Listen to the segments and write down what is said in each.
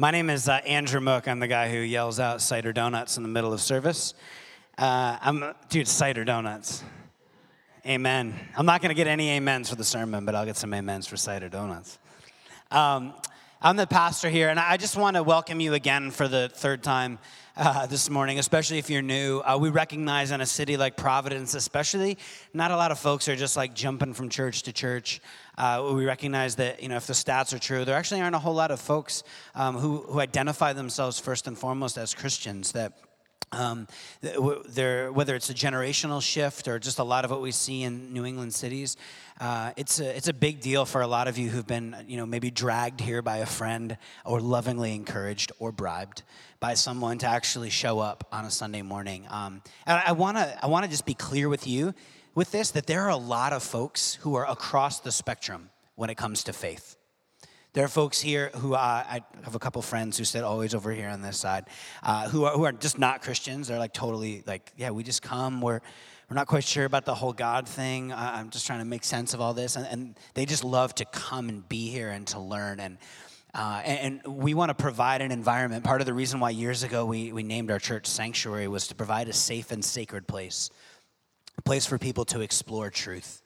My name is uh, Andrew Mook. I'm the guy who yells out cider donuts in the middle of service. Uh, I'm, dude, cider donuts. Amen. I'm not going to get any amens for the sermon, but I'll get some amens for cider donuts. Um, I'm the pastor here, and I just want to welcome you again for the third time uh, this morning, especially if you're new. Uh, we recognize in a city like Providence, especially, not a lot of folks are just like jumping from church to church. Uh, we recognize that, you know, if the stats are true, there actually aren't a whole lot of folks um, who, who identify themselves first and foremost as Christians that um, there, whether it's a generational shift or just a lot of what we see in New England cities, uh, it's, a, it's a big deal for a lot of you who've been, you know, maybe dragged here by a friend or lovingly encouraged or bribed by someone to actually show up on a Sunday morning. Um, and I want to I wanna just be clear with you with this that there are a lot of folks who are across the spectrum when it comes to faith. There are folks here who uh, I have a couple friends who sit always over here on this side, uh, who are who are just not Christians. They're like totally like, yeah, we just come. We're we're not quite sure about the whole God thing. I'm just trying to make sense of all this, and, and they just love to come and be here and to learn. And uh, and, and, we want to provide an environment. Part of the reason why years ago we, we named our church Sanctuary was to provide a safe and sacred place, a place for people to explore truth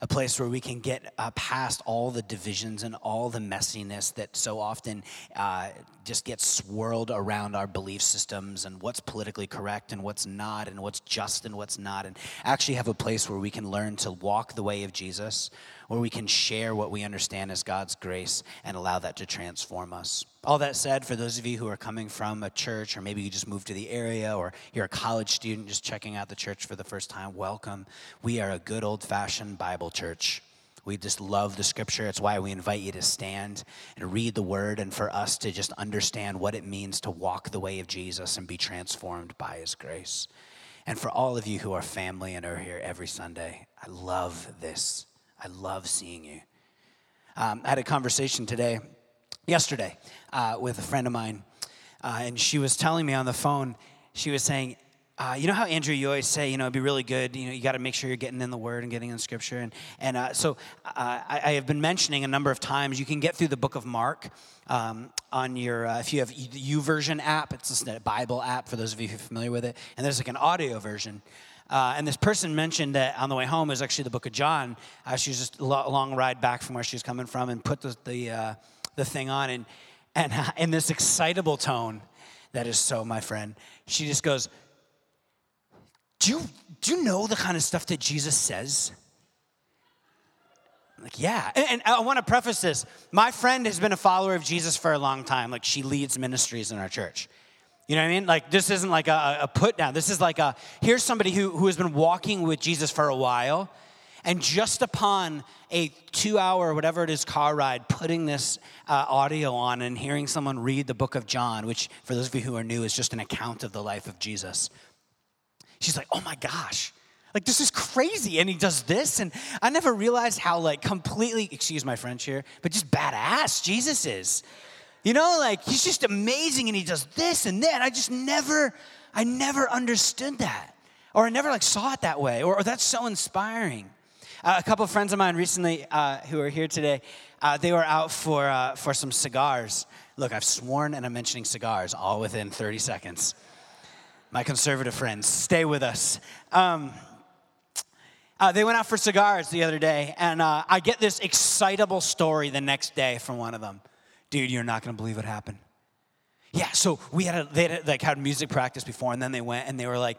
a place where we can get uh, past all the divisions and all the messiness that so often uh, just gets swirled around our belief systems and what's politically correct and what's not and what's just and what's not and actually have a place where we can learn to walk the way of jesus where we can share what we understand as god's grace and allow that to transform us all that said, for those of you who are coming from a church, or maybe you just moved to the area, or you're a college student just checking out the church for the first time, welcome. We are a good old fashioned Bible church. We just love the scripture. It's why we invite you to stand and read the word and for us to just understand what it means to walk the way of Jesus and be transformed by his grace. And for all of you who are family and are here every Sunday, I love this. I love seeing you. Um, I had a conversation today yesterday uh, with a friend of mine, uh, and she was telling me on the phone, she was saying, uh, you know how Andrew, you always say, you know, it'd be really good. You know, you got to make sure you're getting in the Word and getting in Scripture. And and uh, so uh, I, I, have been mentioning a number of times. You can get through the Book of Mark um, on your uh, if you have the YouVersion app. It's just a Bible app for those of you who are familiar with it. And there's like an audio version. Uh, and this person mentioned that on the way home is actually the Book of John. Uh, she was just a long ride back from where she was coming from, and put the the the thing on, and, and in this excitable tone, that is so my friend, she just goes, do you, do you know the kind of stuff that Jesus says? Like, yeah. And, and I want to preface this. My friend has been a follower of Jesus for a long time. Like, she leads ministries in our church. You know what I mean? Like, this isn't like a, a put down. This is like a here's somebody who, who has been walking with Jesus for a while and just upon a two hour, whatever it is, car ride, putting this uh, audio on and hearing someone read the book of John, which for those of you who are new is just an account of the life of Jesus, she's like, oh my gosh. Like this is crazy, and he does this, and I never realized how like completely, excuse my French here, but just badass Jesus is. You know, like he's just amazing, and he does this and that. I just never, I never understood that, or I never like saw it that way, or, or that's so inspiring. Uh, a couple of friends of mine recently uh, who are here today, uh, they were out for, uh, for some cigars. Look, I've sworn and I'm mentioning cigars all within 30 seconds. My conservative friends, stay with us. Um, uh, they went out for cigars the other day, and uh, I get this excitable story the next day from one of them. Dude, you're not gonna believe what happened. Yeah, so we had a, they had like had music practice before, and then they went and they were like,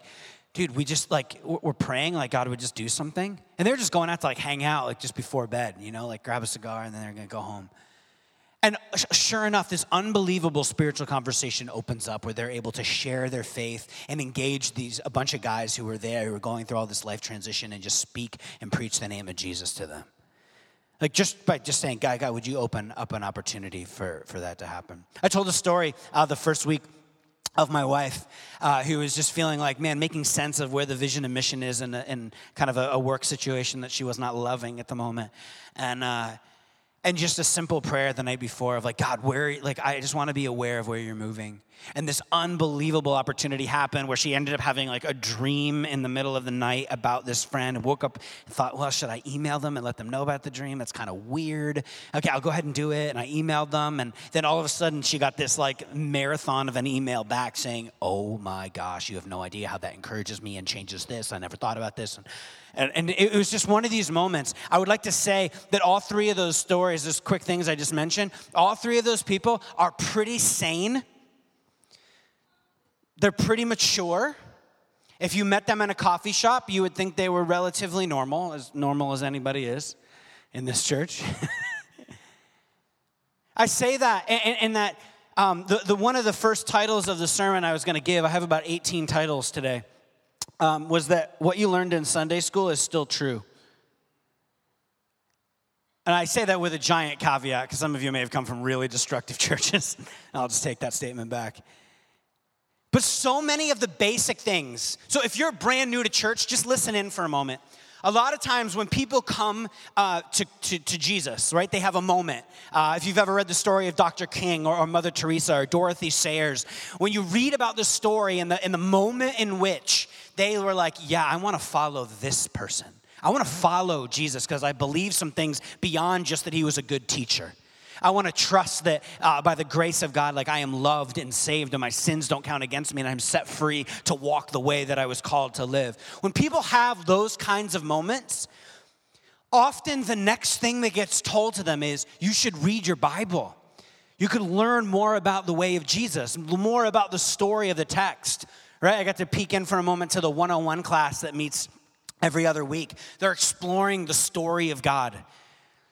dude, we just like, we're praying like God would just do something. And they're just going out to like hang out like just before bed, you know, like grab a cigar and then they're gonna go home. And sure enough, this unbelievable spiritual conversation opens up where they're able to share their faith and engage these a bunch of guys who were there who were going through all this life transition and just speak and preach the name of Jesus to them. Like just by just saying, guy, guy, would you open up an opportunity for, for that to happen? I told a story uh, the first week of my wife, uh, who was just feeling like, man, making sense of where the vision and mission is in, in kind of a, a, work situation that she was not loving at the moment. And, uh, and just a simple prayer the night before of like god where like i just want to be aware of where you're moving. And this unbelievable opportunity happened where she ended up having like a dream in the middle of the night about this friend woke up and thought well should i email them and let them know about the dream? That's kind of weird. Okay i'll go ahead and do it. And i emailed them and then all of a sudden she got this like marathon of an email back saying oh my gosh you have no idea how that encourages me and changes this. I never thought about this. And and, and it was just one of these moments. I would like to say that all three of those stories, those quick things I just mentioned, all three of those people are pretty sane. They're pretty mature. If you met them in a coffee shop, you would think they were relatively normal, as normal as anybody is in this church. I say that, and, that um, the, the, one of the first titles of the sermon I was going to give, I have about 18 titles today um, was that what you learned in Sunday school is still true. And I say that with a giant caveat because some of you may have come from really destructive churches. I'll just take that statement back. But so many of the basic things. So if you're brand new to church, just listen in for a moment. A lot of times when people come uh, to, to, to, Jesus, right, they have a moment. Uh, if you've ever read the story of Dr. King or, or, Mother Teresa or Dorothy Sayers, when you read about the story and the, and the moment in which they were like, yeah, I want to follow this person. I want to follow Jesus because I believe some things beyond just that he was a good teacher. I want to trust that uh, by the grace of God, like I am loved and saved, and my sins don't count against me, and I'm set free to walk the way that I was called to live. When people have those kinds of moments, often the next thing that gets told to them is, You should read your Bible. You could learn more about the way of Jesus, more about the story of the text, right? I got to peek in for a moment to the 101 class that meets every other week. They're exploring the story of God.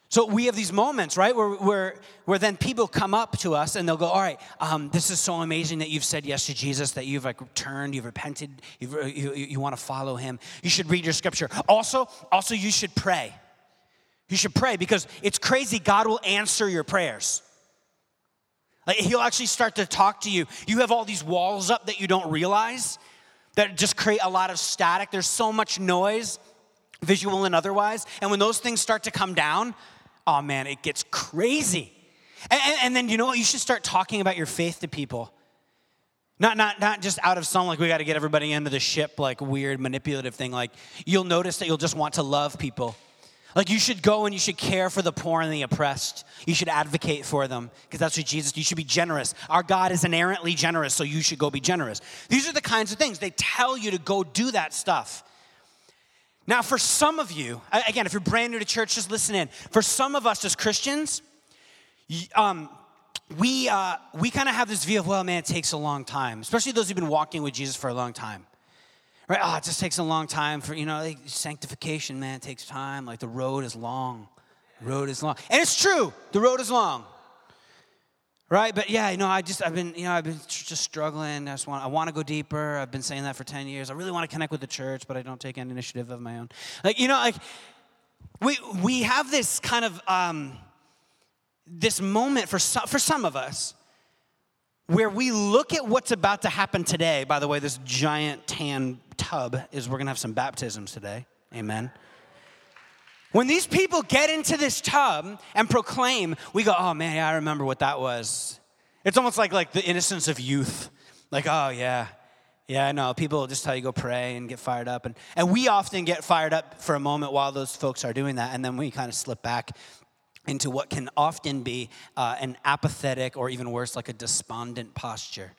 So we have these moments, right, where, where, where then people come up to us and they'll go, all right, um, this is so amazing that you've said yes to Jesus, that you've like turned, you've repented, you've, you, you want to follow him. You should read your scripture. Also, also you should pray. You should pray because it's crazy. God will answer your prayers. Like he'll actually start to talk to you. You have all these walls up that you don't realize that just create a lot of static. There's so much noise, visual and otherwise. And when those things start to come down, oh man, it gets crazy. And, and, then you know what? You should start talking about your faith to people. Not, not, not just out of some, like we got to get everybody into the ship, like weird manipulative thing. Like you'll notice that you'll just want to love people. Like you should go and you should care for the poor and the oppressed. You should advocate for them because that's what Jesus, you should be generous. Our God is inerrantly generous, so you should go be generous. These are the kinds of things they tell you to go do that stuff. Now, for some of you, again, if you're brand new to church, just listen in. For some of us as Christians, um, we, uh, we kind of have this view of, well, man, it takes a long time, especially those who've been walking with Jesus for a long time. Right? Oh, it just takes a long time for, you know, like sanctification, man, it takes time. Like the road is long. Road is long. And it's true, the road is long right but yeah you know i just i've been you know i've been just struggling. I just want i want to go deeper. I've been saying that for 10 years. I really want to connect with the church but i don't take any initiative of my own. Like you know like we we have this kind of um this moment for some, for some of us where we look at what's about to happen today. By the way this giant tan tub is we're going to have some baptisms today. Amen when these people get into this tub and proclaim, we go, oh man, yeah, I remember what that was. It's almost like, like the innocence of youth. Like, oh yeah, yeah, I know. People just tell you go pray and get fired up. And, and we often get fired up for a moment while those folks are doing that. And then we kind of slip back into what can often be uh, an apathetic or even worse, like a despondent posture.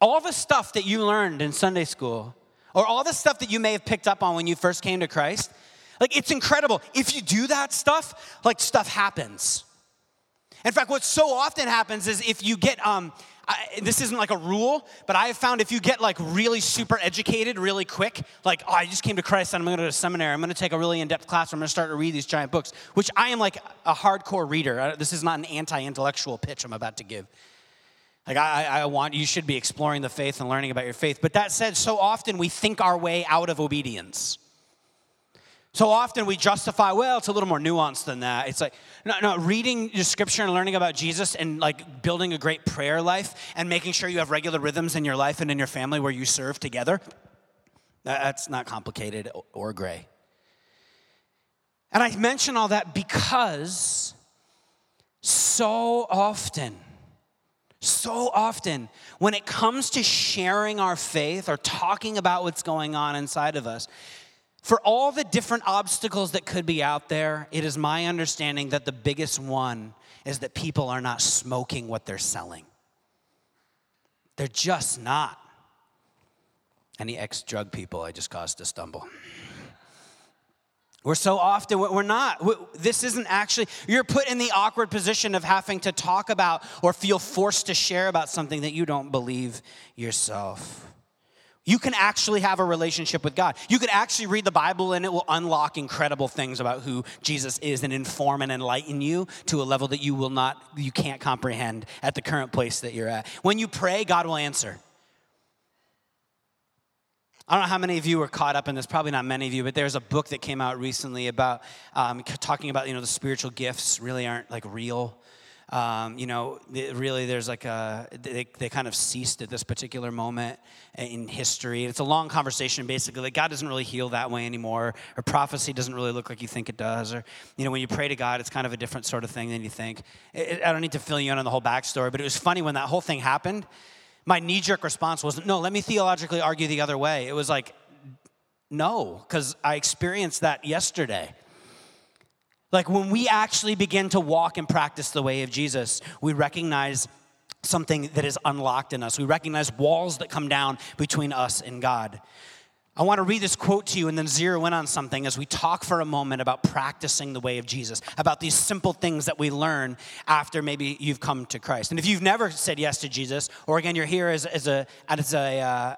All the stuff that you learned in Sunday school, or all the stuff that you may have picked up on when you first came to Christ, like, it's incredible. If you do that stuff, like, stuff happens. In fact, what so often happens is if you get, um, I, this isn't like a rule, but I have found if you get like really super educated really quick, like, oh, I just came to Christ and I'm gonna go to seminary, I'm gonna take a really in depth class, I'm gonna start to read these giant books, which I am like a hardcore reader. This is not an anti intellectual pitch I'm about to give. Like, I, I want, you should be exploring the faith and learning about your faith. But that said, so often we think our way out of obedience. So often we justify, well, it's a little more nuanced than that. It's like, no, no, reading your scripture and learning about Jesus and like building a great prayer life and making sure you have regular rhythms in your life and in your family where you serve together, that's not complicated or gray. And I mention all that because so often, so often, when it comes to sharing our faith or talking about what's going on inside of us, for all the different obstacles that could be out there, it is my understanding that the biggest one is that people are not smoking what they're selling. They're just not. Any ex drug people I just caused to stumble. We're so often, we're not. This isn't actually, you're put in the awkward position of having to talk about or feel forced to share about something that you don't believe yourself. You can actually have a relationship with God. You could actually read the Bible and it will unlock incredible things about who Jesus is and inform and enlighten you to a level that you will not, you can't comprehend at the current place that you're at. When you pray, God will answer. I don't know how many of you are caught up in this, probably not many of you, but there's a book that came out recently about um, talking about, you know, the spiritual gifts really aren't like real. Um, you know, really there's like a, they, they kind of ceased at this particular moment in history. It's a long conversation basically. Like God doesn't really heal that way anymore, or prophecy doesn't really look like you think it does, or, you know, when you pray to God, it's kind of a different sort of thing than you think. It, I don't need to fill you in on the whole backstory, but it was funny when that whole thing happened my knee jerk response wasn't, no, let me theologically argue the other way. It was like, no, because I experienced that yesterday. Like when we actually begin to walk and practice the way of Jesus, we recognize something that is unlocked in us. We recognize walls that come down between us and God. I want to read this quote to you and then zero in on something as we talk for a moment about practicing the way of Jesus, about these simple things that we learn after maybe you've come to Christ. And if you've never said yes to Jesus, or again, you're here as, as a, as a, uh,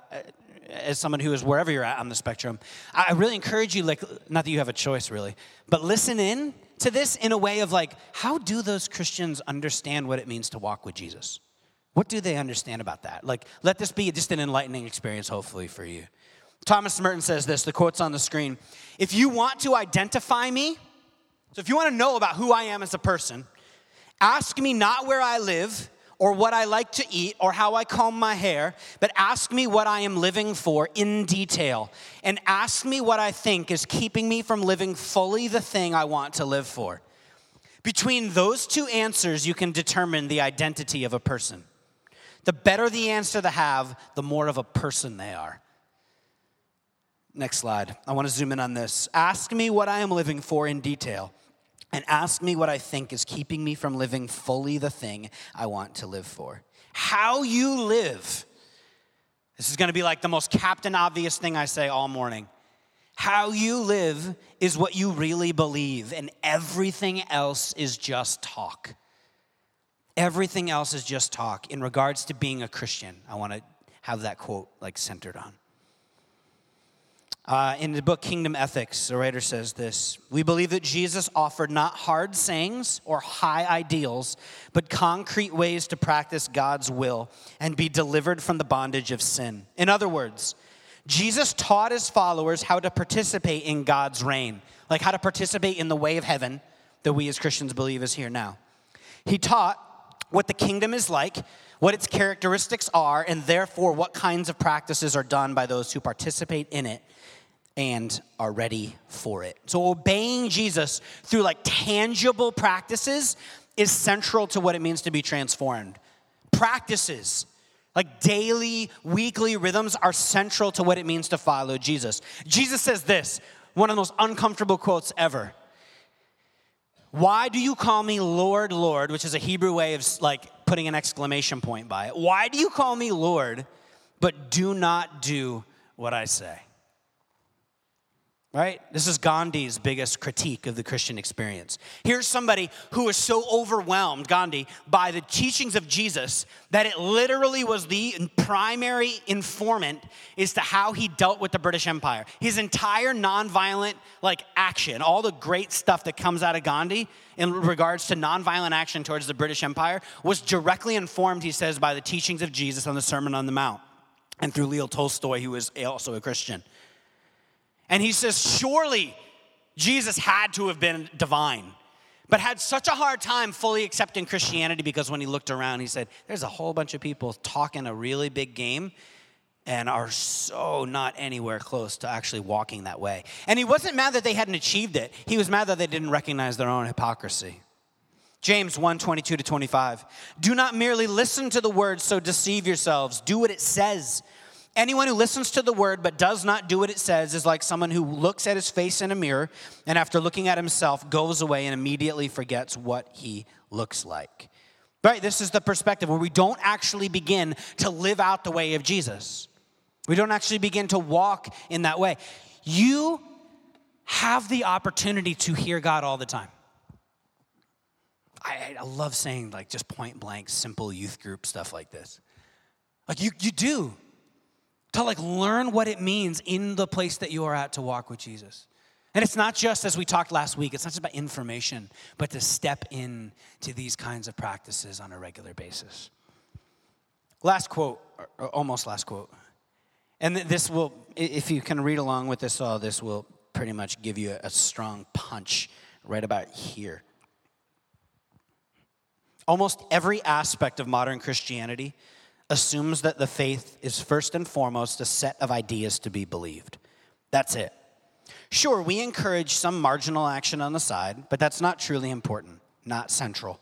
as someone who is wherever you're at on the spectrum, I really encourage you, like, not that you have a choice really, but listen in to this in a way of like, how do those Christians understand what it means to walk with Jesus? What do they understand about that? Like, let this be just an enlightening experience, hopefully, for you. Thomas Merton says this, the quote's on the screen. If you want to identify me, so if you want to know about who I am as a person, ask me not where I live or what I like to eat or how I comb my hair, but ask me what I am living for in detail. And ask me what I think is keeping me from living fully the thing I want to live for. Between those two answers, you can determine the identity of a person. The better the answer they have, the more of a person they are. Next slide. I want to zoom in on this. Ask me what I am living for in detail, and ask me what I think is keeping me from living fully the thing I want to live for. How you live. This is to be like the most captain obvious thing I say all morning. How you live is what you really believe, and everything else is just talk. Everything else is just talk in regards to being a Christian. I want to have that quote like centered on. Uh, in the book Kingdom Ethics, the writer says this We believe that Jesus offered not hard sayings or high ideals, but concrete ways to practice God's will and be delivered from the bondage of sin. In other words, Jesus taught his followers how to participate in God's reign, like how to participate in the way of heaven that we as Christians believe is here now. He taught what the kingdom is like, what its characteristics are, and therefore what kinds of practices are done by those who participate in it and are ready for it. So, obeying Jesus through like tangible practices is central to what it means to be transformed. Practices, like daily, weekly rhythms, are central to what it means to follow Jesus. Jesus says this one of the most uncomfortable quotes ever. Why do you call me Lord, Lord, which is a Hebrew way of like putting an exclamation point by it? Why do you call me Lord, but do not do what I say? Right? This is Gandhi's biggest critique of the Christian experience. Here's somebody who was so overwhelmed, Gandhi, by the teachings of Jesus that it literally was the primary informant as to how he dealt with the British Empire. His entire nonviolent like action, all the great stuff that comes out of Gandhi in regards to nonviolent action towards the British Empire was directly informed, he says, by the teachings of Jesus on the Sermon on the Mount and through Leo Tolstoy, who was also a Christian. And he says, Surely Jesus had to have been divine, but had such a hard time fully accepting Christianity because when he looked around, he said, There's a whole bunch of people talking a really big game, and are so not anywhere close to actually walking that way. And he wasn't mad that they hadn't achieved it, he was mad that they didn't recognize their own hypocrisy. James 1 22 to 25. Do not merely listen to the word, so deceive yourselves. Do what it says. Anyone who listens to the word but does not do what it says is like someone who looks at his face in a mirror and after looking at himself goes away and immediately forgets what he looks like. Right? This is the perspective where we don't actually begin to live out the way of Jesus. We don't actually begin to walk in that way. You have the opportunity to hear God all the time. I, I love saying, like, just point blank, simple youth group stuff like this. Like, you, you do to like learn what it means in the place that you are at to walk with Jesus. And it's not just as we talked last week, it's not just about information, but to step in to these kinds of practices on a regular basis. Last quote, or almost last quote. And this will, if you can read along with this all, this will pretty much give you a strong punch right about here. Almost every aspect of modern Christianity assumes that the faith is first and foremost a set of ideas to be believed. That's it. Sure, we encourage some marginal action on the side, but that's not truly important, not central.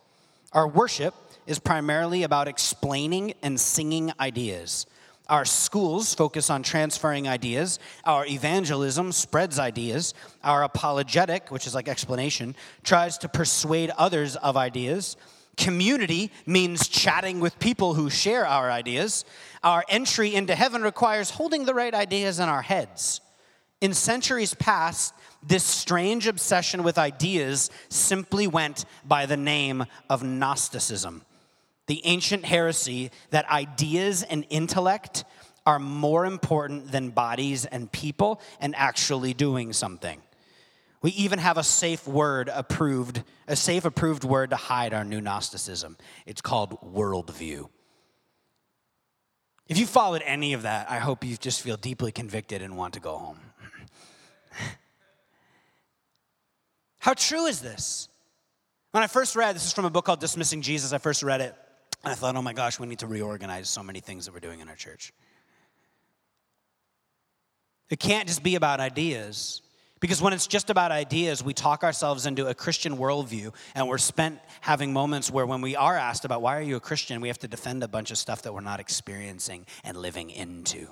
Our worship is primarily about explaining and singing ideas. Our schools focus on transferring ideas. Our evangelism spreads ideas. Our apologetic, which is like explanation, tries to persuade others of ideas. Community means chatting with people who share our ideas. Our entry into heaven requires holding the right ideas in our heads. In centuries past, this strange obsession with ideas simply went by the name of Gnosticism, the ancient heresy that ideas and intellect are more important than bodies and people and actually doing something. We even have a safe word approved, a safe approved word to hide our new Gnosticism. It's called worldview. If you followed any of that, I hope you just feel deeply convicted and want to go home. How true is this? When I first read, this is from a book called Dismissing Jesus. I first read it, and I thought, oh my gosh, we need to reorganize so many things that we're doing in our church. It can't just be about ideas. Because when it's just about ideas, we talk ourselves into a Christian worldview, and we're spent having moments where, when we are asked about why are you a Christian, we have to defend a bunch of stuff that we're not experiencing and living into.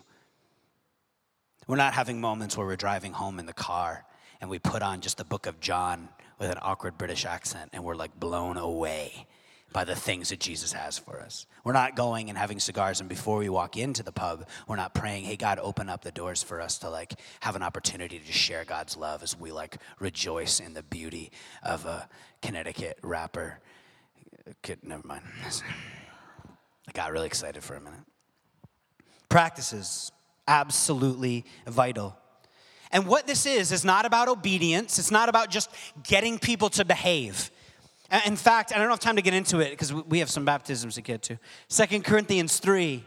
We're not having moments where we're driving home in the car and we put on just the book of John with an awkward British accent and we're like blown away by the things that Jesus has for us. We're not going and having cigars, and before we walk into the pub, we're not praying, hey, God, open up the doors for us to like have an opportunity to share God's love as we like rejoice in the beauty of a Connecticut wrapper. Kid, never mind. I got really excited for a minute. Practices, absolutely vital. And what this is, is not about obedience. It's not about just getting people to behave. In fact, I don't have time to get into it because we have some baptisms to get to. Second Corinthians 3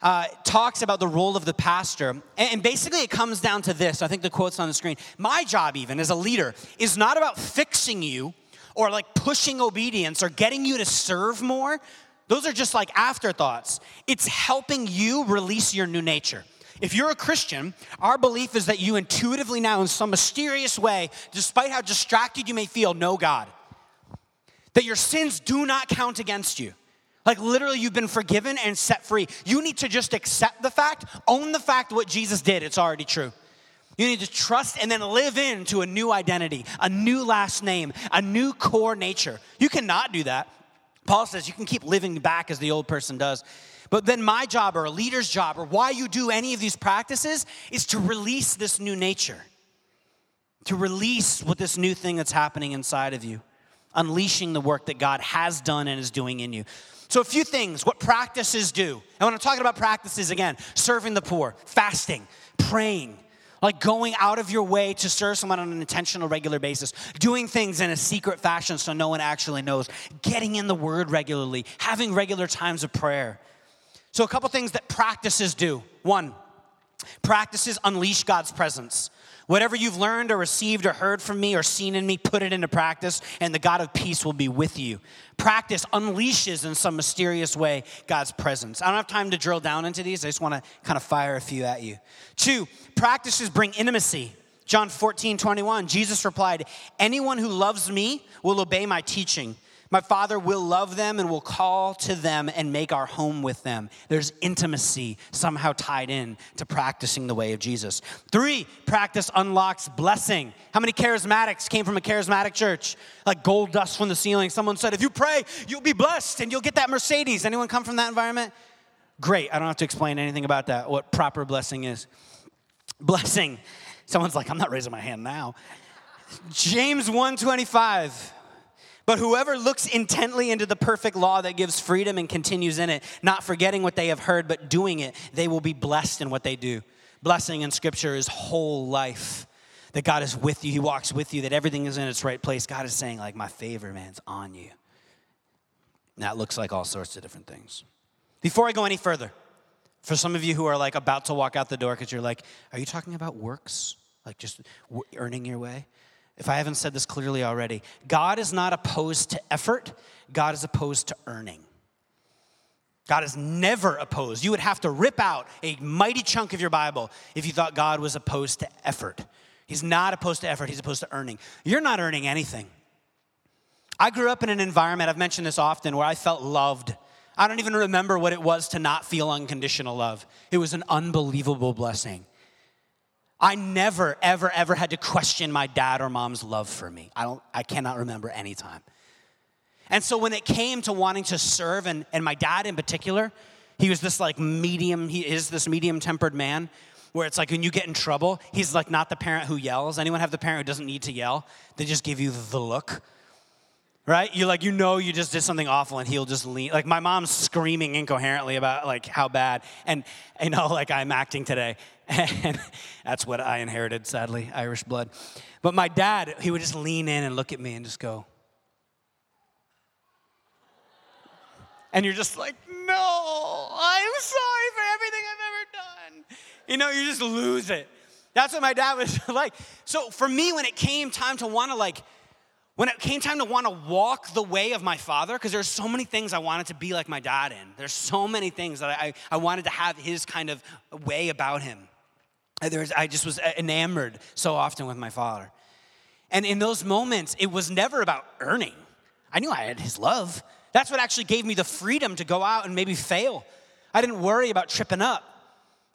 uh, talks about the role of the pastor. And basically, it comes down to this. I think the quote's on the screen. My job, even as a leader, is not about fixing you or like pushing obedience or getting you to serve more. Those are just like afterthoughts. It's helping you release your new nature. If you're a Christian, our belief is that you intuitively now, in some mysterious way, despite how distracted you may feel, know God that your sins do not count against you. Like literally, you've been forgiven and set free. You need to just accept the fact, own the fact what Jesus did. It's already true. You need to trust and then live into a new identity, a new last name, a new core nature. You cannot do that. Paul says you can keep living back as the old person does. But then my job or a leader's job or why you do any of these practices is to release this new nature, to release what this new thing that's happening inside of you unleashing the work that God has done and is doing in you. So, a few things, what practices do. And when I'm talking about practices, again, serving the poor, fasting, praying, like going out of your way to serve someone on an intentional, regular basis, doing things in a secret fashion so no one actually knows, getting in the word regularly, having regular times of prayer. So, a couple things that practices do. One, practices unleash God's presence. Whatever you've learned or received or heard from me or seen in me, put it into practice, and the God of peace will be with you. Practice unleashes in some mysterious way God's presence. I don't have time to drill down into these, I just want to kind of fire a few at you. Two, practices bring intimacy. John 14, 21, Jesus replied, Anyone who loves me will obey my teaching. My Father will love them and will call to them and make our home with them. There's intimacy somehow tied in to practicing the way of Jesus. Three, practice unlocks blessing. How many charismatics came from a charismatic church? Like gold dust from the ceiling. Someone said, if you pray, you'll be blessed and you'll get that Mercedes. Anyone come from that environment? Great. I don't have to explain anything about that, what proper blessing is. Blessing. Someone's like, I'm not raising my hand now. James 125. But whoever looks intently into the perfect law that gives freedom and continues in it, not forgetting what they have heard, but doing it, they will be blessed in what they do. Blessing in Scripture is whole life. That God is with you, He walks with you, that everything is in its right place. God is saying, like, my favor, man's on you. And that looks like all sorts of different things. Before I go any further, for some of you who are like about to walk out the door because you're like, are you talking about works? Like just earning your way? If I haven't said this clearly already, God is not opposed to effort, God is opposed to earning. God is never opposed. You would have to rip out a mighty chunk of your Bible if you thought God was opposed to effort. He's not opposed to effort, he's opposed to earning. You're not earning anything. I grew up in an environment, I've mentioned this often, where I felt loved. I don't even remember what it was to not feel unconditional love. It was an unbelievable blessing. I never, ever, ever had to question my dad or mom's love for me. I, don't, I cannot remember any time. And so when it came to wanting to serve, and, and my dad in particular, he was this like medium, he is this medium tempered man where it's like when you get in trouble, he's like not the parent who yells. Anyone have the parent who doesn't need to yell? They just give you the look right? You like you know you just did something awful, and he'll just lean. Like my mom's screaming incoherently about like how bad, and you know like I'm acting today, and that's what I inherited, sadly, Irish blood. But my dad, he would just lean in and look at me and just go. And you're just like, no, I'm sorry for everything I've ever done. You know, you just lose it. That's what my dad was like. So for me, when it came time to want to like when it came time to want to walk the way of my father, because there's so many things I wanted to be like my dad in. There's so many things that I, I wanted to have his kind of way about him. Uh, There's, I just was uh, enamored so often with my father. And in those moments, it was never about earning. I knew I had his love. That's what actually gave me the freedom to go out and maybe fail. I didn't worry about tripping up.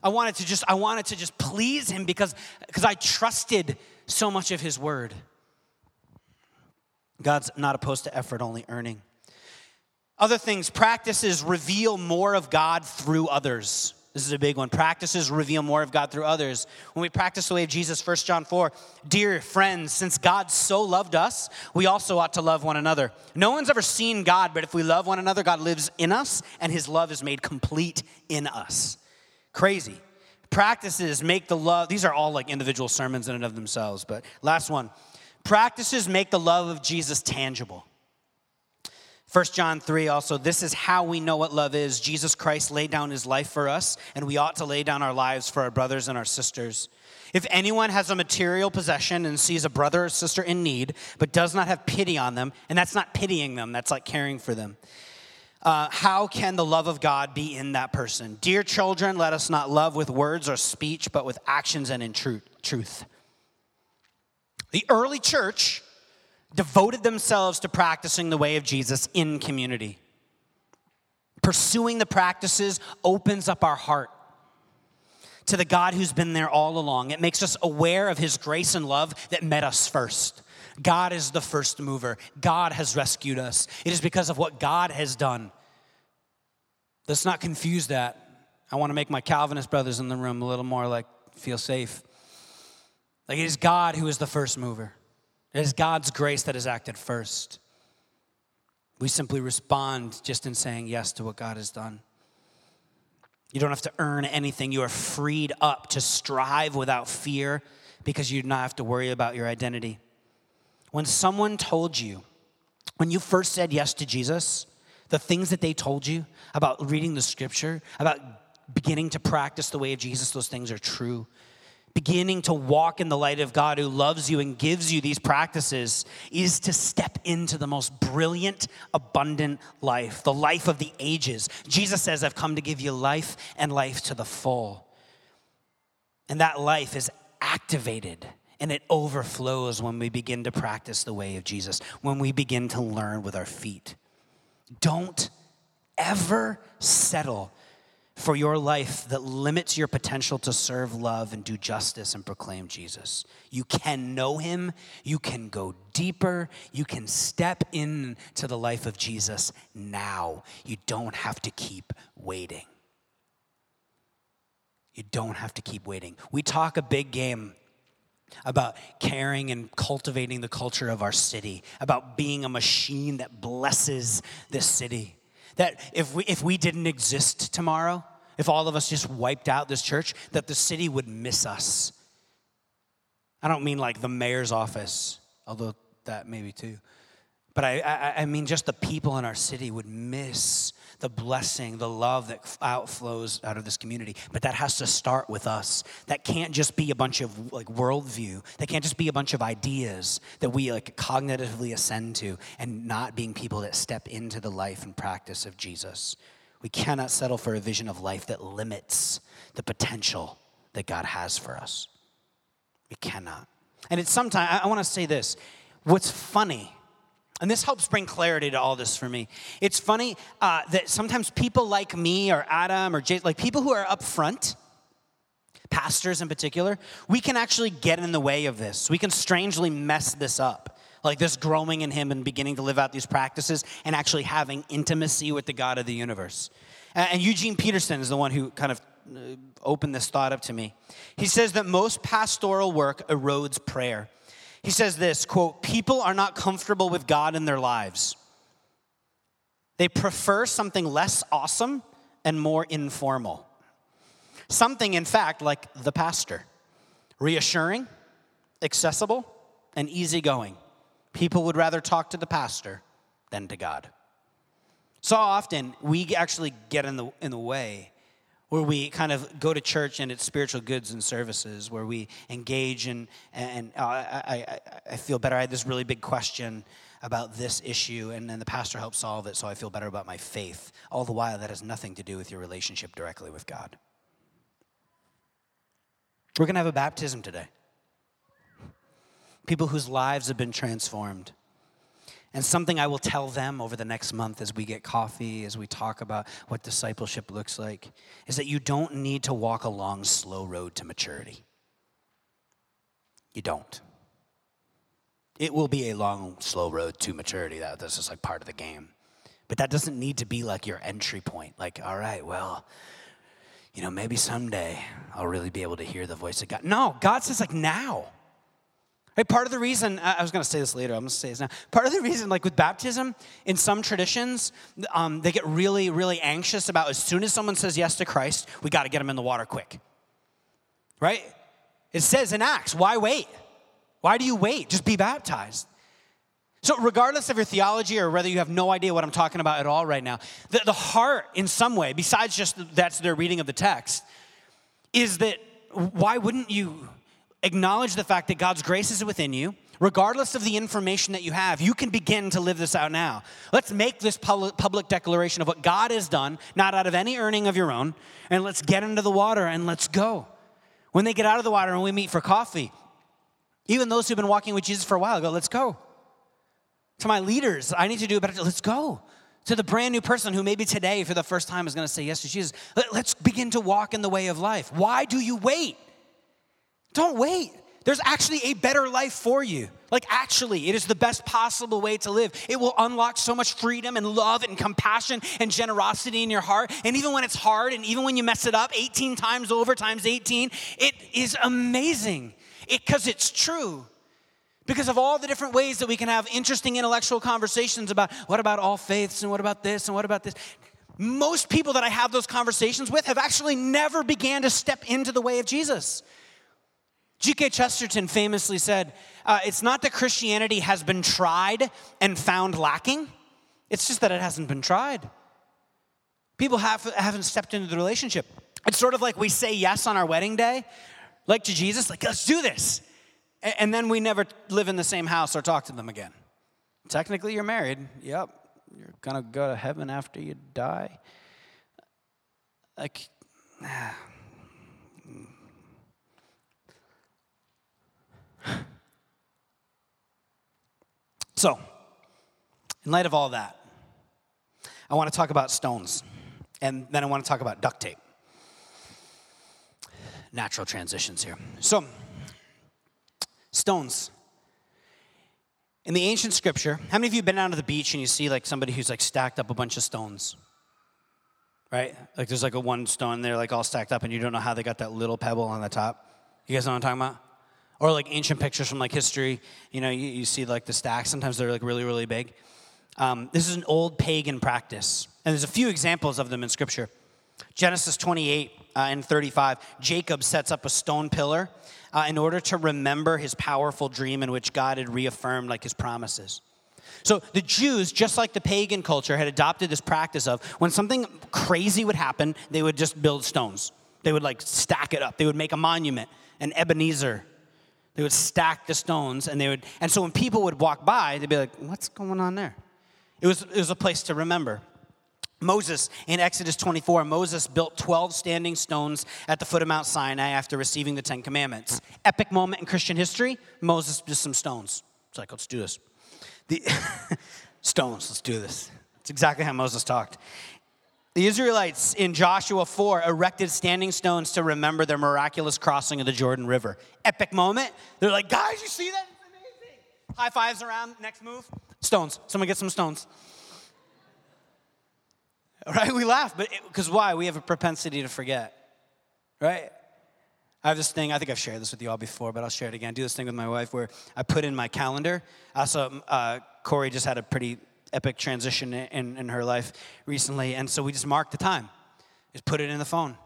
I wanted to just, I wanted to just please him because, because I trusted so much of his word. God's not opposed to effort, only earning. Other things, practices reveal more of God through others. This is a big one. Practices reveal more of God through others. When we practice the way of Jesus, 1 John 4, dear friends, since God so loved us, we also ought to love one another. No one's ever seen God, but if we love one another, God lives in us, and his love is made complete in us. Crazy. Practices make the love, these are all like individual sermons in and of themselves, but last one Practices make the love of Jesus tangible. 1 John 3 also, this is how we know what love is. Jesus Christ laid down his life for us, and we ought to lay down our lives for our brothers and our sisters. If anyone has a material possession and sees a brother or sister in need, but does not have pity on them, and that's not pitying them, that's like caring for them, uh, how can the love of God be in that person? Dear children, let us not love with words or speech, but with actions and in truth. The early church devoted themselves to practicing the way of Jesus in community. Pursuing the practices opens up our heart to the God who's been there all along. It makes us aware of his grace and love that met us first. God is the first mover. God has rescued us. It is because of what God has done. Let's not confuse that. I want to make my Calvinist brothers in the room a little more like feel safe. Like it is God who is the first mover. It is God's grace that has acted first. We simply respond just in saying yes to what God has done. You don't have to earn anything. You are freed up to strive without fear because you do not have to worry about your identity. When someone told you, when you first said yes to Jesus, the things that they told you about reading the scripture, about beginning to practice the way of Jesus, those things are true. Beginning to walk in the light of God who loves you and gives you these practices is to step into the most brilliant, abundant life, the life of the ages. Jesus says, I've come to give you life and life to the full. And that life is activated and it overflows when we begin to practice the way of Jesus, when we begin to learn with our feet. Don't ever settle for your life that limits your potential to serve, love, and do justice and proclaim Jesus. You can know him, you can go deeper, you can step into the life of Jesus now. You don't have to keep waiting. You don't have to keep waiting. We talk a big game about caring and cultivating the culture of our city, about being a machine that blesses this city. That if we, if we didn't exist tomorrow, if all of us just wiped out this church, that the city would miss us. I don't mean like the mayor's office, although that maybe too. But I, I, I mean, just the people in our city would miss the blessing, the love that outflows out of this community. But that has to start with us. That can't just be a bunch of like worldview. That can't just be a bunch of ideas that we like cognitively ascend to and not being people that step into the life and practice of Jesus. We cannot settle for a vision of life that limits the potential that God has for us. We cannot. And it's sometimes, I, want to say this. What's funny and this helps bring clarity to all this for me. It's funny uh, that sometimes people like me or Adam or Jay, like people who are up front, pastors in particular, we can actually get in the way of this. We can strangely mess this up. Like this growing in Him and beginning to live out these practices and actually having intimacy with the God of the universe. And Eugene Peterson is the one who kind of uh, opened this thought up to me. He says that most pastoral work erodes prayer. He says this quote, people are not comfortable with God in their lives. They prefer something less awesome and more informal. Something, in fact, like the pastor reassuring, accessible, and easygoing. People would rather talk to the pastor than to God. So often, we actually get in the, in the way where we kind of go to church and it's spiritual goods and services, where we engage in, and uh, I, I, I feel better. I had this really big question about this issue, and then the pastor helped solve it, so I feel better about my faith. All the while, that has nothing to do with your relationship directly with God. We're going to have a baptism today. People whose lives have been transformed. And something I will tell them over the next month as we get coffee, as we talk about what discipleship looks like, is that you don't need to walk a long, slow road to maturity. You don't. It will be a long, slow road to maturity. That, that's just like part of the game. But that doesn't need to be like your entry point. Like, all right, well, you know, maybe someday I'll really be able to hear the voice of God. No, God says, like, now. Right, part of the reason, I was going to say this later, I'm going to say this now. Part of the reason, like with baptism, in some traditions, um, they get really, really anxious about as soon as someone says yes to Christ, we got to get them in the water quick. Right? It says in Acts, why wait? Why do you wait? Just be baptized. So, regardless of your theology or whether you have no idea what I'm talking about at all right now, the, the heart, in some way, besides just that's their reading of the text, is that why wouldn't you acknowledge the fact that God's grace is within you, regardless of the information that you have, you can begin to live this out now. Let's make this public declaration of what God has done, not out of any earning of your own, and let's get into the water and let's go. When they get out of the water and we meet for coffee, even those who've been walking with Jesus for a while go, let's go. To my leaders, I need to do a better, let's go. To the brand new person who maybe today for the first time is going to say yes to Jesus, let's begin to walk in the way of life. Why do you wait? Don't wait. There's actually a better life for you. Like, actually, it is the best possible way to live. It will unlock so much freedom and love and compassion and generosity in your heart. And even when it's hard and even when you mess it up 18 times over times 18, it is amazing because it, it's true. Because of all the different ways that we can have interesting intellectual conversations about what about all faiths and what about this and what about this. Most people that I have those conversations with have actually never began to step into the way of Jesus. G.K. Chesterton famously said, uh, It's not that Christianity has been tried and found lacking, it's just that it hasn't been tried. People have, haven't stepped into the relationship. It's sort of like we say yes on our wedding day, like to Jesus, like, let's do this. And then we never live in the same house or talk to them again. Technically, you're married. Yep. You're going to go to heaven after you die. Like, so, in light of all that, I want to talk about stones. And then I want to talk about duct tape. Natural transitions here. So, stones. In the ancient scripture, how many of you have been out to the beach and you see like somebody who's like stacked up a bunch of stones? Right? Like there's like a one stone there, like all stacked up, and you don't know how they got that little pebble on the top. You guys know what I'm talking about? Or like ancient pictures from like history, you know, you, you see like the stacks. Sometimes they're like really, really big. Um, this is an old pagan practice, and there's a few examples of them in Scripture. Genesis 28 uh, and 35, Jacob sets up a stone pillar uh, in order to remember his powerful dream in which God had reaffirmed like his promises. So the Jews, just like the pagan culture, had adopted this practice of when something crazy would happen, they would just build stones. They would like stack it up. They would make a monument, an Ebenezer. They would stack the stones, and they would. And so when people would walk by, they'd be like, "What's going on there?" It was, it was a place to remember. Moses, in Exodus 24, Moses built 12 standing stones at the foot of Mount Sinai after receiving the Ten Commandments. Epic moment in Christian history, Moses just some stones. It's like, let's do this. The stones, let's do this. It's exactly how Moses talked. The Israelites in Joshua 4 erected standing stones to remember their miraculous crossing of the Jordan River. Epic moment. They're like, guys, you see that? It's amazing. High fives around, next move. Stones. Someone get some stones. Right? We laugh, but because why? We have a propensity to forget. Right? I have this thing, I think I've shared this with you all before, but I'll share it again. I do this thing with my wife where I put in my calendar. Also, uh, Corey just had a pretty epic transition in, in her life recently, and so we just mark the time. Just put it in the phone.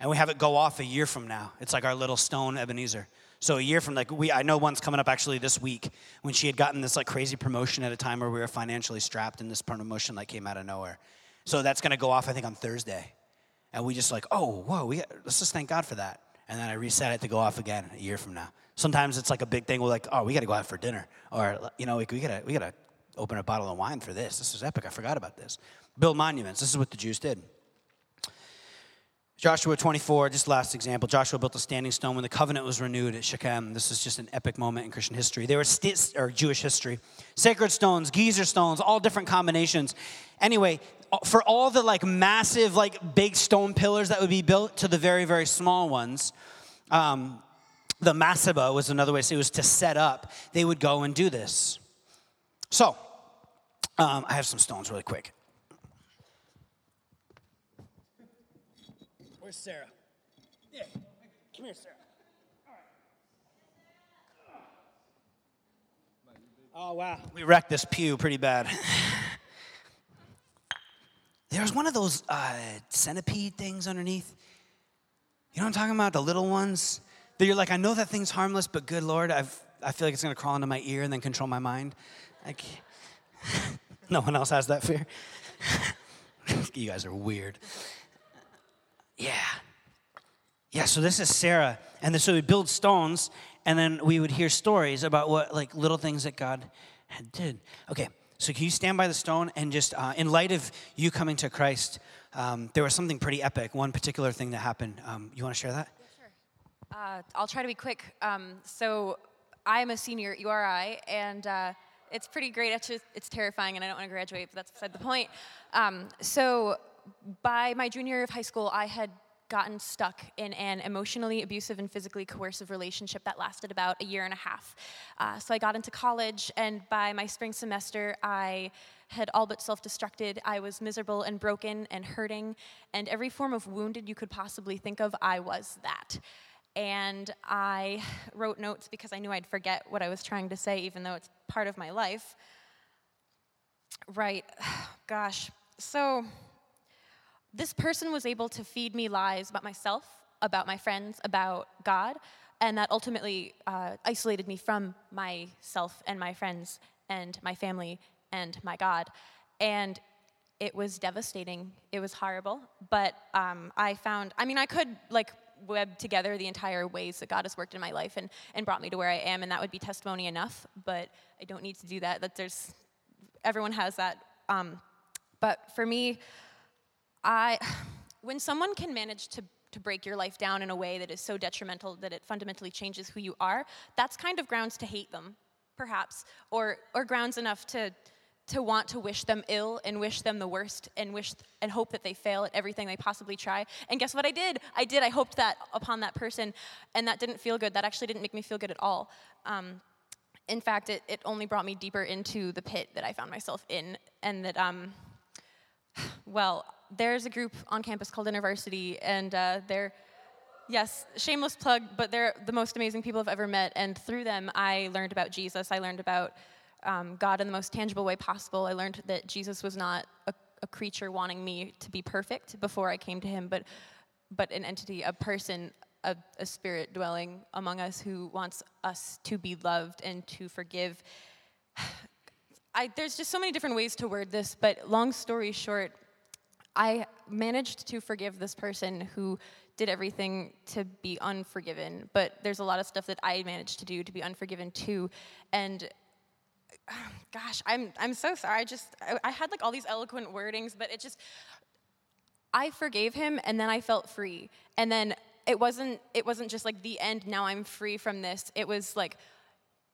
And we have it go off a year from now. It's like our little stone Ebenezer. So a year from like we, I know one's coming up actually this week when she had gotten this like crazy promotion at a time where we were financially strapped, and this promotion like came out of nowhere. So that's to go off I think on Thursday, and we just like oh whoa we let's just thank God for that, and then I reset it to go off again a year from now. Sometimes it's like a big thing. We're like oh we got to go out for dinner, or you know we, we gotta we gotta open a bottle of wine for this. This is epic. I forgot about this. Build monuments. This is what the Jews did. Joshua 24, just last example. Joshua built a standing stone when the covenant was renewed at Shechem. This is just an epic moment in Christian history. They were st- or Jewish history. Sacred stones, geyser stones, all different combinations. Anyway, for all the like massive, like big stone pillars that would be built to the very, very small ones, um, the masaba was another way to say it was to set up. They would go and do this. So, um, I have some stones really quick. Where's Sarah? Yeah, come here, Sarah. Oh, wow. We wrecked this pew pretty bad. There's one of those uh, centipede things underneath. You know what I'm talking about? The little ones that you're like, I know that thing's harmless, but good Lord, I've, I feel like it's going to crawl into my ear and then control my mind. Like, no one else has that fear. you guys are weird. Yeah. Yeah, so this is Sarah. And then, so we build stones, and then we would hear stories about what, like, little things that God had did. Okay, so can you stand by the stone and just, uh, in light of you coming to Christ, um, there was something pretty epic, one particular thing that happened. Um, you want to share that? Yeah, sure. Uh, I'll try to be quick. Um, so I'm a senior at URI, and uh, it's pretty great. It's, just, it's terrifying, and I don't want to graduate, but that's beside the point. Um, so by my junior year of high school, I had gotten stuck in an emotionally abusive and physically coercive relationship that lasted about a year and a half. Uh, so I got into college, and by my spring semester, I had all but self destructed. I was miserable and broken and hurting, and every form of wounded you could possibly think of, I was that. And I wrote notes because I knew I'd forget what I was trying to say, even though it's part of my life. Right, gosh. So, this person was able to feed me lies about myself, about my friends, about God, and that ultimately uh, isolated me from myself and my friends and my family and my God. And it was devastating. It was horrible. But um, I found, I mean, I could like web together the entire ways that God has worked in my life and, and brought me to where I am, and that would be testimony enough. But I don't need to do that. That there's everyone has that. Um, but for me, I when someone can manage to to break your life down in a way that is so detrimental that it fundamentally changes who you are, that's kind of grounds to hate them, perhaps, or or grounds enough to to want to wish them ill and wish them the worst and wish and hope that they fail at everything they possibly try. And guess what I did? I did. I hoped that upon that person, and that didn't feel good. That actually didn't make me feel good at all. Um, in fact, it, it only brought me deeper into the pit that I found myself in, and that, um, well, there's a group on campus called InterVarsity, and uh, they're Yes, shameless plug, but they're the most amazing people I've ever met. And through them, I learned about Jesus. I learned about um, God in the most tangible way possible. I learned that Jesus was not a, a, creature wanting me to be perfect before I came to him, but, but an entity, a person, a, a spirit dwelling among us who wants us to be loved and to forgive. I, there's just so many different ways to word this, but long story short, I managed to forgive this person who did everything to be unforgiven, but there's a lot of stuff that I managed to do to be unforgiven too. And gosh, I'm I'm so sorry. I just I, I had like all these eloquent wordings, but it just I forgave him and then I felt free. And then it wasn't it wasn't just like the end now I'm free from this. It was like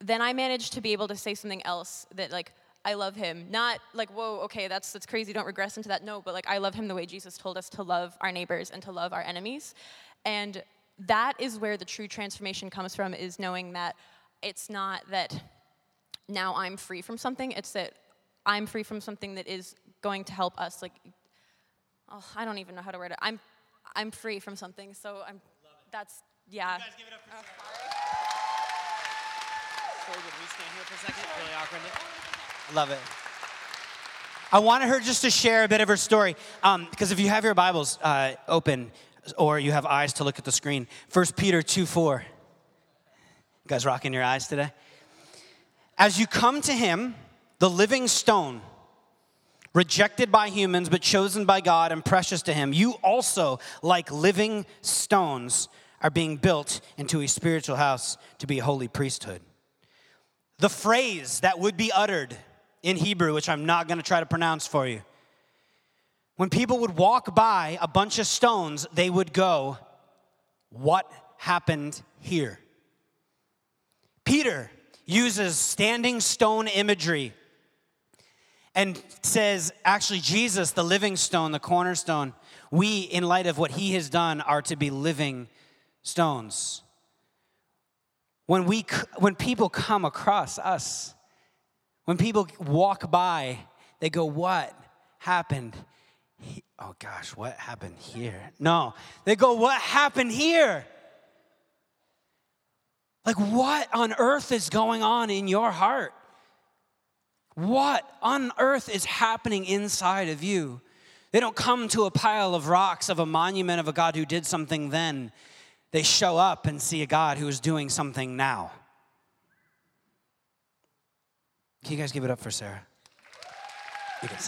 then I managed to be able to say something else that like I love him. Not like, whoa, okay, that's that's crazy, don't regress into that. No, but like I love him the way Jesus told us to love our neighbors and to love our enemies. And that is where the true transformation comes from is knowing that it's not that now I'm free from something. It's that I'm free from something that is going to help us. Like, oh, I don't even know how to word it. I'm, I'm free from something. So I'm. That's yeah. You guys give it up for Sarah. would we stand here for a second? Really awkward. Love it. I wanted her just to share a bit of her story. Um, because if you have your Bibles uh, open or you have eyes to look at the screen, 1 Peter 2 4. You guys rocking your eyes today? As you come to him, the living stone, rejected by humans but chosen by God and precious to him, you also, like living stones, are being built into a spiritual house to be a holy priesthood. The phrase that would be uttered in Hebrew, which I'm not going to try to pronounce for you, when people would walk by a bunch of stones, they would go, What happened here? Peter uses standing stone imagery and says, actually, Jesus, the living stone, the cornerstone, we, in light of what he has done, are to be living stones. When, we, when people come across us, when people walk by, they go, What happened? Oh gosh, what happened here? No, they go, What happened here? Like, what on earth is going on in your heart? What on earth is happening inside of you? They don't come to a pile of rocks of a monument of a God who did something then. They show up and see a God who is doing something now. Can you guys give it up for Sarah? You can.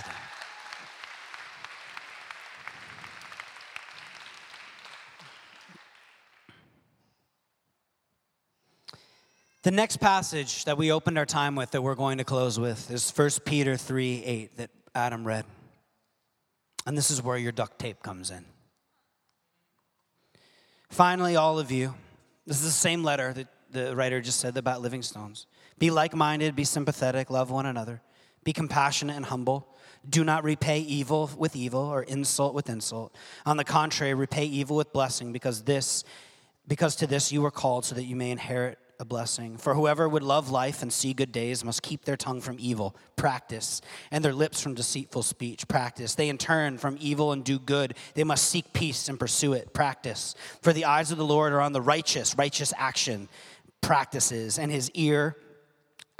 The next passage that we opened our time with that we're going to close with is 1 Peter 3 8 that Adam read. And this is where your duct tape comes in. Finally, all of you, this is the same letter that the writer just said about living stones. Be like minded, be sympathetic, love one another, be compassionate and humble. Do not repay evil with evil or insult with insult. On the contrary, repay evil with blessing because this because to this you were called so that you may inherit a blessing. For whoever would love life and see good days must keep their tongue from evil, practice, and their lips from deceitful speech, practice. They in turn from evil and do good. They must seek peace and pursue it, practice. For the eyes of the Lord are on the righteous, righteous action, practices, and his ear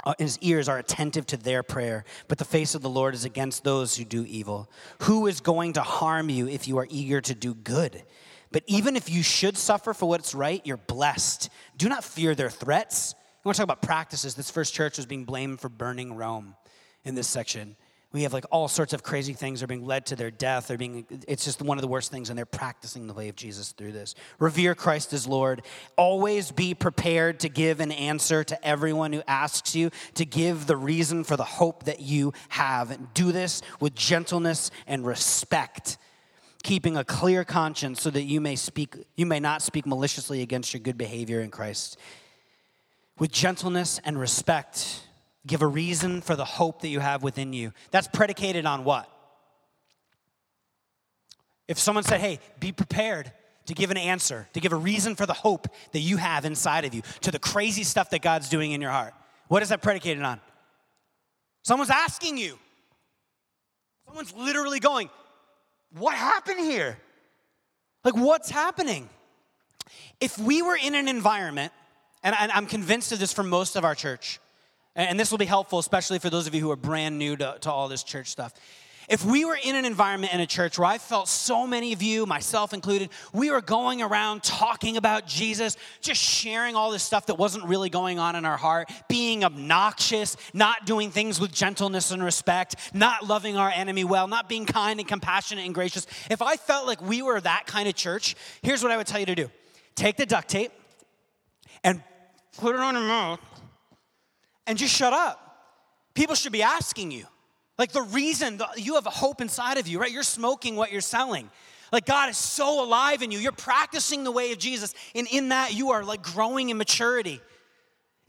uh, his ears are attentive to their prayer, but the face of the Lord is against those who do evil. Who is going to harm you if you are eager to do good? But even if you should suffer for what's right, you're blessed. Do not fear their threats. I want to talk about practices. This first church was being blamed for burning Rome in this section. We have like all sorts of crazy things are being led to their death. They're being, it's just one of the worst things, and they're practicing the way of Jesus through this. Revere Christ as Lord. Always be prepared to give an answer to everyone who asks you, to give the reason for the hope that you have. Do this with gentleness and respect, keeping a clear conscience so that you may speak, you may not speak maliciously against your good behavior in Christ. With gentleness and respect Give a reason for the hope that you have within you. That's predicated on what? If someone said, hey, be prepared to give an answer, to give a reason for the hope that you have inside of you, to the crazy stuff that God's doing in your heart, what is that predicated on? Someone's asking you. Someone's literally going, What happened here? Like, what's happening? If we were in an environment, and I'm convinced of this for most of our church, and this will be helpful, especially for those of you who are brand new to, to all this church stuff. If we were in an environment in a church where I felt so many of you, myself included, we were going around talking about Jesus, just sharing all this stuff that wasn't really going on in our heart, being obnoxious, not doing things with gentleness and respect, not loving our enemy well, not being kind and compassionate and gracious. If I felt like we were that kind of church, here's what I would tell you to do take the duct tape and put it on your mouth and just shut up. People should be asking you. Like the reason you have a hope inside of you, right? You're smoking what you're selling. Like God is so alive in you. You're practicing the way of Jesus. And in that, you are like growing in maturity.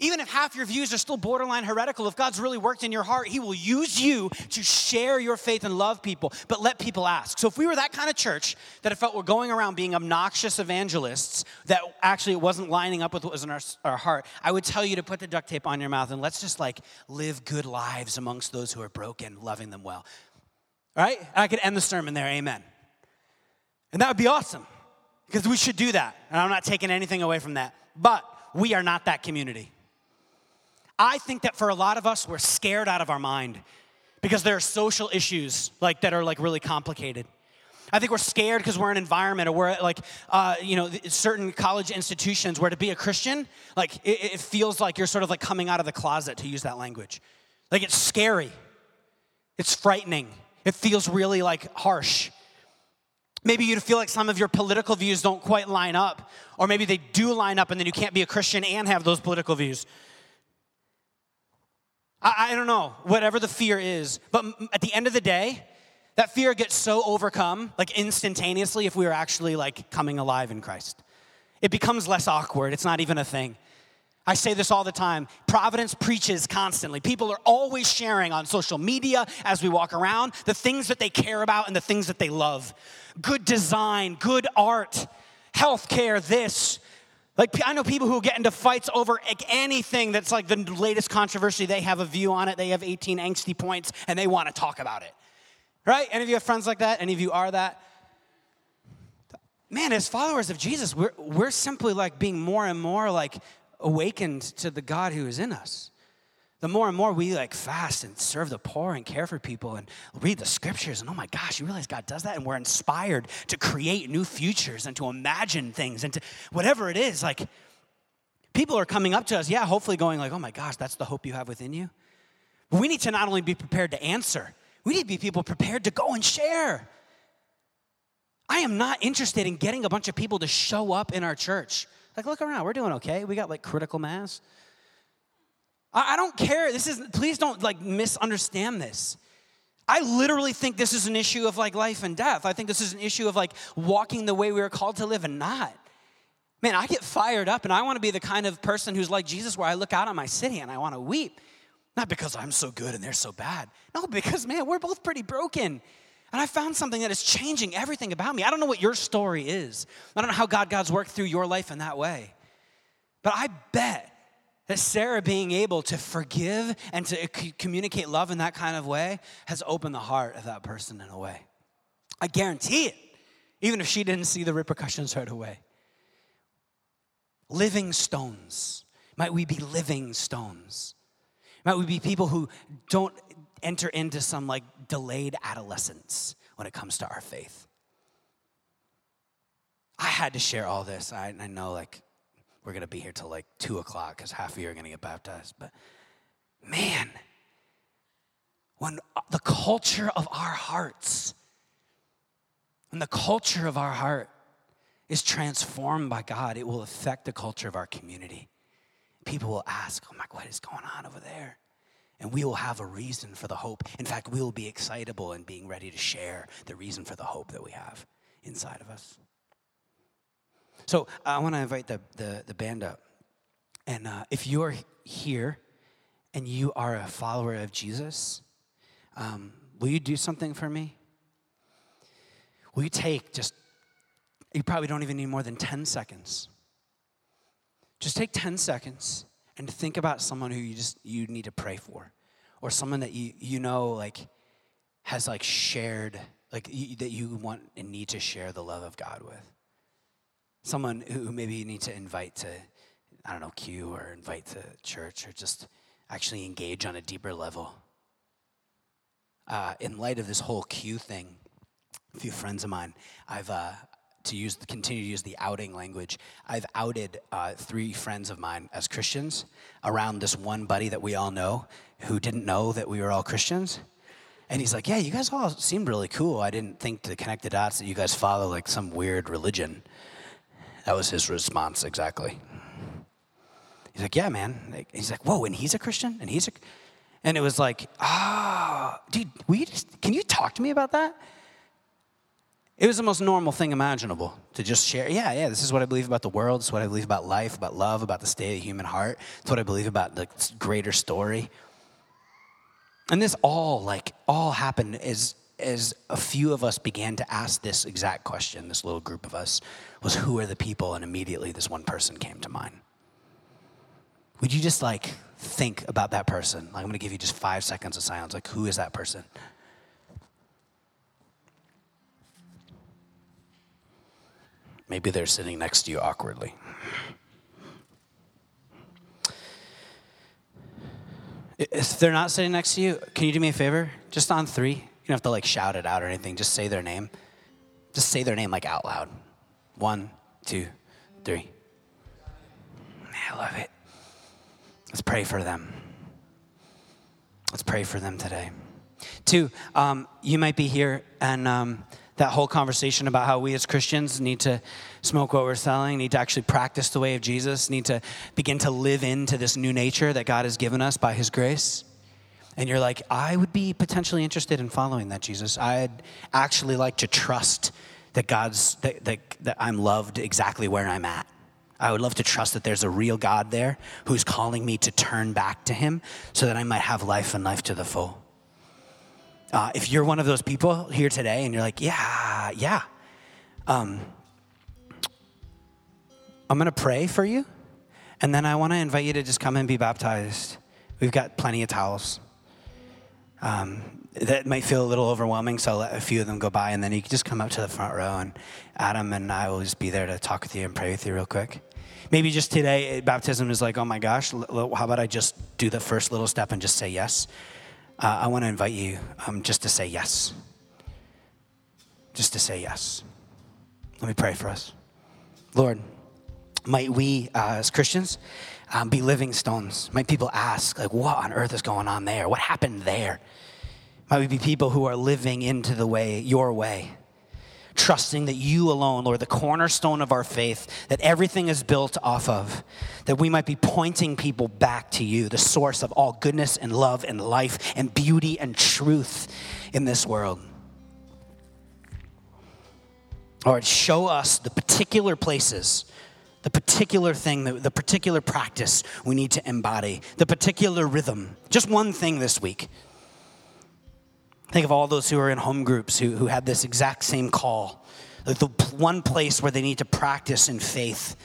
Even if half your views are still borderline heretical, if God's really worked in your heart, He will use you to share your faith and love people, but let people ask. So if we were that kind of church that I felt we're going around being obnoxious evangelists, that actually it wasn't lining up with what was in our, our heart, I would tell you to put the duct tape on your mouth and let's just like live good lives amongst those who are broken, loving them well. All right? And I could end the sermon there, amen. And that would be awesome because we should do that. And I'm not taking anything away from that. But we are not that community. I think that for a lot of us, we're scared out of our mind because there are social issues like that are like really complicated. I think we're scared because we're in an environment or we're at like, uh, you know, certain college institutions where to be a Christian, like it, it feels like you're sort of like coming out of the closet to use that language. Like it's scary, it's frightening, it feels really like harsh. Maybe you feel like some of your political views don't quite line up, or maybe they do line up and then you can't be a Christian and have those political views. I, I don't know, whatever the fear is. But at the end of the day, that fear gets so overcome, like instantaneously, if we are actually like coming alive in Christ. It becomes less awkward. It's not even a thing. I say this all the time. Providence preaches constantly. People are always sharing on social media as we walk around the things that they care about and the things that they love. Good design, good art, healthcare, this, like, I know people who get into fights over anything that's like the latest controversy. They have a view on it, they have 18 angsty points, and they want to talk about it. Right? Any of you have friends like that? Any of you are that? Man, as followers of Jesus, we're, we're simply like being more and more like awakened to the God who is in us the more and more we like fast and serve the poor and care for people and read the scriptures and oh my gosh you realize god does that? And we're inspired to create new futures and to imagine things and to whatever it is like people are coming up to us yeah hopefully going like oh my gosh that's the hope you have within you. But we need to not only be prepared to answer we need to be people prepared to go and share. I am not interested in getting a bunch of people to show up in our church. Like look around we're doing okay. We got like critical mass I, don't care. This is, please don't like misunderstand this. I literally think this is an issue of like life and death. I think this is an issue of like walking the way we are called to live and not. Man, I get fired up and I want to be the kind of person who's like Jesus where I look out on my city and I want to weep. Not because I'm so good and they're so bad. No, because man, we're both pretty broken. And I found something that is changing everything about me. I don't know what your story is. I don't know how God God's worked through your life in that way. But I bet that Sarah being able to forgive and to communicate love in that kind of way has opened the heart of that person in a way. I guarantee it, even if she didn't see the repercussions right away. Living stones. Might we be living stones? Might we be people who don't enter into some like delayed adolescence when it comes to our faith? I had to share all this. I, I know, like, we're going to be here till like two o'clock because half of you are going to get baptized. But man, when the culture of our hearts, when the culture of our heart is transformed by God, it will affect the culture of our community. People will ask, Oh my, what is going on over there? And we will have a reason for the hope. In fact, we will be excitable in being ready to share the reason for the hope that we have inside of us. So I want to invite the, the, the, band up. And uh, if you're here and you are a follower of Jesus, um, will you do something for me? Will you take just, you probably don't even need more than 10 seconds. Just take 10 seconds and think about someone who you just, you need to pray for. Or someone that you, you know, like, has like shared, like, you, that you want and need to share the love of God with. Someone who maybe you need to invite to, I don't know, Q or invite to church or just actually engage on a deeper level. Uh, in light of this whole Q thing, a few friends of mine, I've uh, to use continue to use the outing language. I've outed uh, three friends of mine as Christians around this one buddy that we all know who didn't know that we were all Christians. And he's like, "Yeah, you guys all seemed really cool. I didn't think to connect the dots that you guys follow like some weird religion." That was his response exactly. He's like, yeah, man. He's like, whoa, and he's a Christian? And he's a. And it was like, ah, oh, dude, we just, can you talk to me about that? It was the most normal thing imaginable to just share. Yeah, yeah, this is what I believe about the world. This is what I believe about life, about love, about the state of the human heart. It's what I believe about the greater story. And this all, like, all happened as, as a few of us began to ask this exact question, this little group of us, was who are the people? And immediately this one person came to mind. Would you just like think about that person? Like, I'm gonna give you just five seconds of silence. Like, who is that person? Maybe they're sitting next to you awkwardly. If they're not sitting next to you, can you do me a favor? Just on three. You don't have to like shout it out or anything. Just say their name. Just say their name like out loud. One, two, three. I love it. Let's pray for them. Let's pray for them today. Two, um, you might be here and um, that whole conversation about how we as Christians need to smoke what we're selling, need to actually practice the way of Jesus, need to begin to live into this new nature that God has given us by His grace. And you're like, I would be potentially interested in following that, Jesus. I'd actually like to trust that God's, that, that, that I'm loved exactly where I'm at. I would love to trust that there's a real God there who's calling me to turn back to Him so that I might have life and life to the full. Uh, if you're one of those people here today and you're like, yeah, yeah, um, I'm going to pray for you. And then I want to invite you to just come and be baptized. We've got plenty of towels. Um, that might feel a little overwhelming, so I'll let a few of them go by, and then you can just come up to the front row, and Adam and I will just be there to talk with you and pray with you real quick. Maybe just today, eh, baptism is like, oh my gosh, how about I just do the first little step and just say yes? Uh, I want to invite you um, just to say yes. Just to say yes. Let me pray for us. Lord, might we uh, as Christians um, be living stones? Might people ask, like, what on earth is going on there? What happened there? Might we be people who are living into the way, your way? trusting that you alone, Lord, the cornerstone of our faith, that everything is built off of, that we might be pointing people back to you, the source of all goodness and love and life and beauty and truth in this world. Lord, show us the particular places, the particular thing, the, the particular practice we need to embody, the particular rhythm. Just one thing this week Think of all those who are in home groups who, who had this exact same call. Like the one place where they need to practice in faith.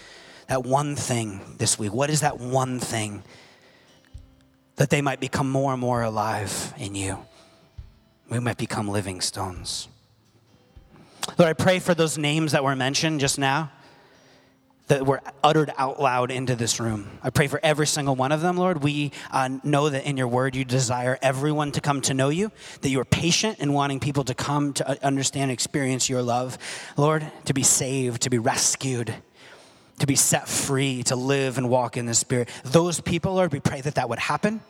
That one thing this week. What is that one thing that they might become more and more alive in you? We might become living stones. Lord, I pray for those names that were mentioned just now that were uttered out loud into this room. I pray for every single one of them, Lord. We uh, know that in your word you desire everyone to come to know you, that you are patient in wanting people to come to uh, understand and experience your love, Lord, to be saved, to be rescued, to be set free, to live and walk in the Spirit. Those people, Lord, we pray that that would happen.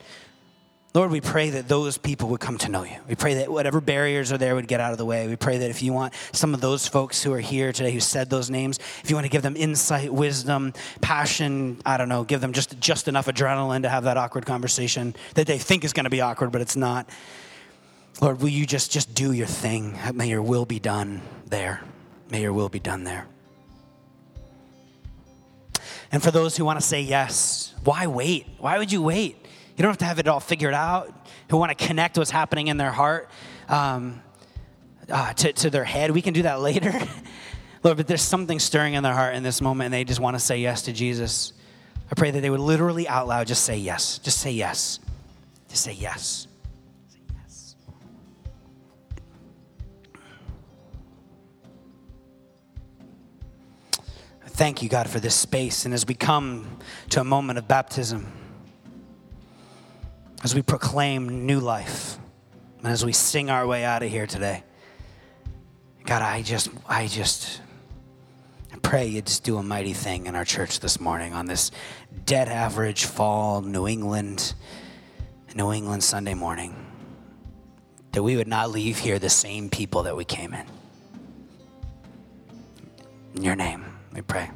Lord, we pray that those people would come to know you. We pray that whatever barriers are there would get out of the way. We pray that if you want some of those folks who are here today who said those names, if you want to give them insight, wisdom, passion, I don't know, give them just, just enough adrenaline to have that awkward conversation that they think is going to be awkward, but it's not. Lord, will you just, just do your thing? May your will be done there. May your will be done there. And for those who want to say yes, why wait? Why would you wait? You don't have to have it all figured out. Who want to connect what's happening in their heart um, uh, to, to their head. We can do that later. Lord, but there's something stirring in their heart in this moment and they just want to say yes to Jesus. I pray that they would literally out loud just say yes. Just say yes. Just say yes. Say yes. Thank you, God, for this space. And as we come to a moment of baptism, as we proclaim new life, and as we sing our way out of here today, God, I just, I just pray you just do a mighty thing in our church this morning on this dead average fall New England, New England Sunday morning. That we would not leave here the same people that we came in. In your name, we pray.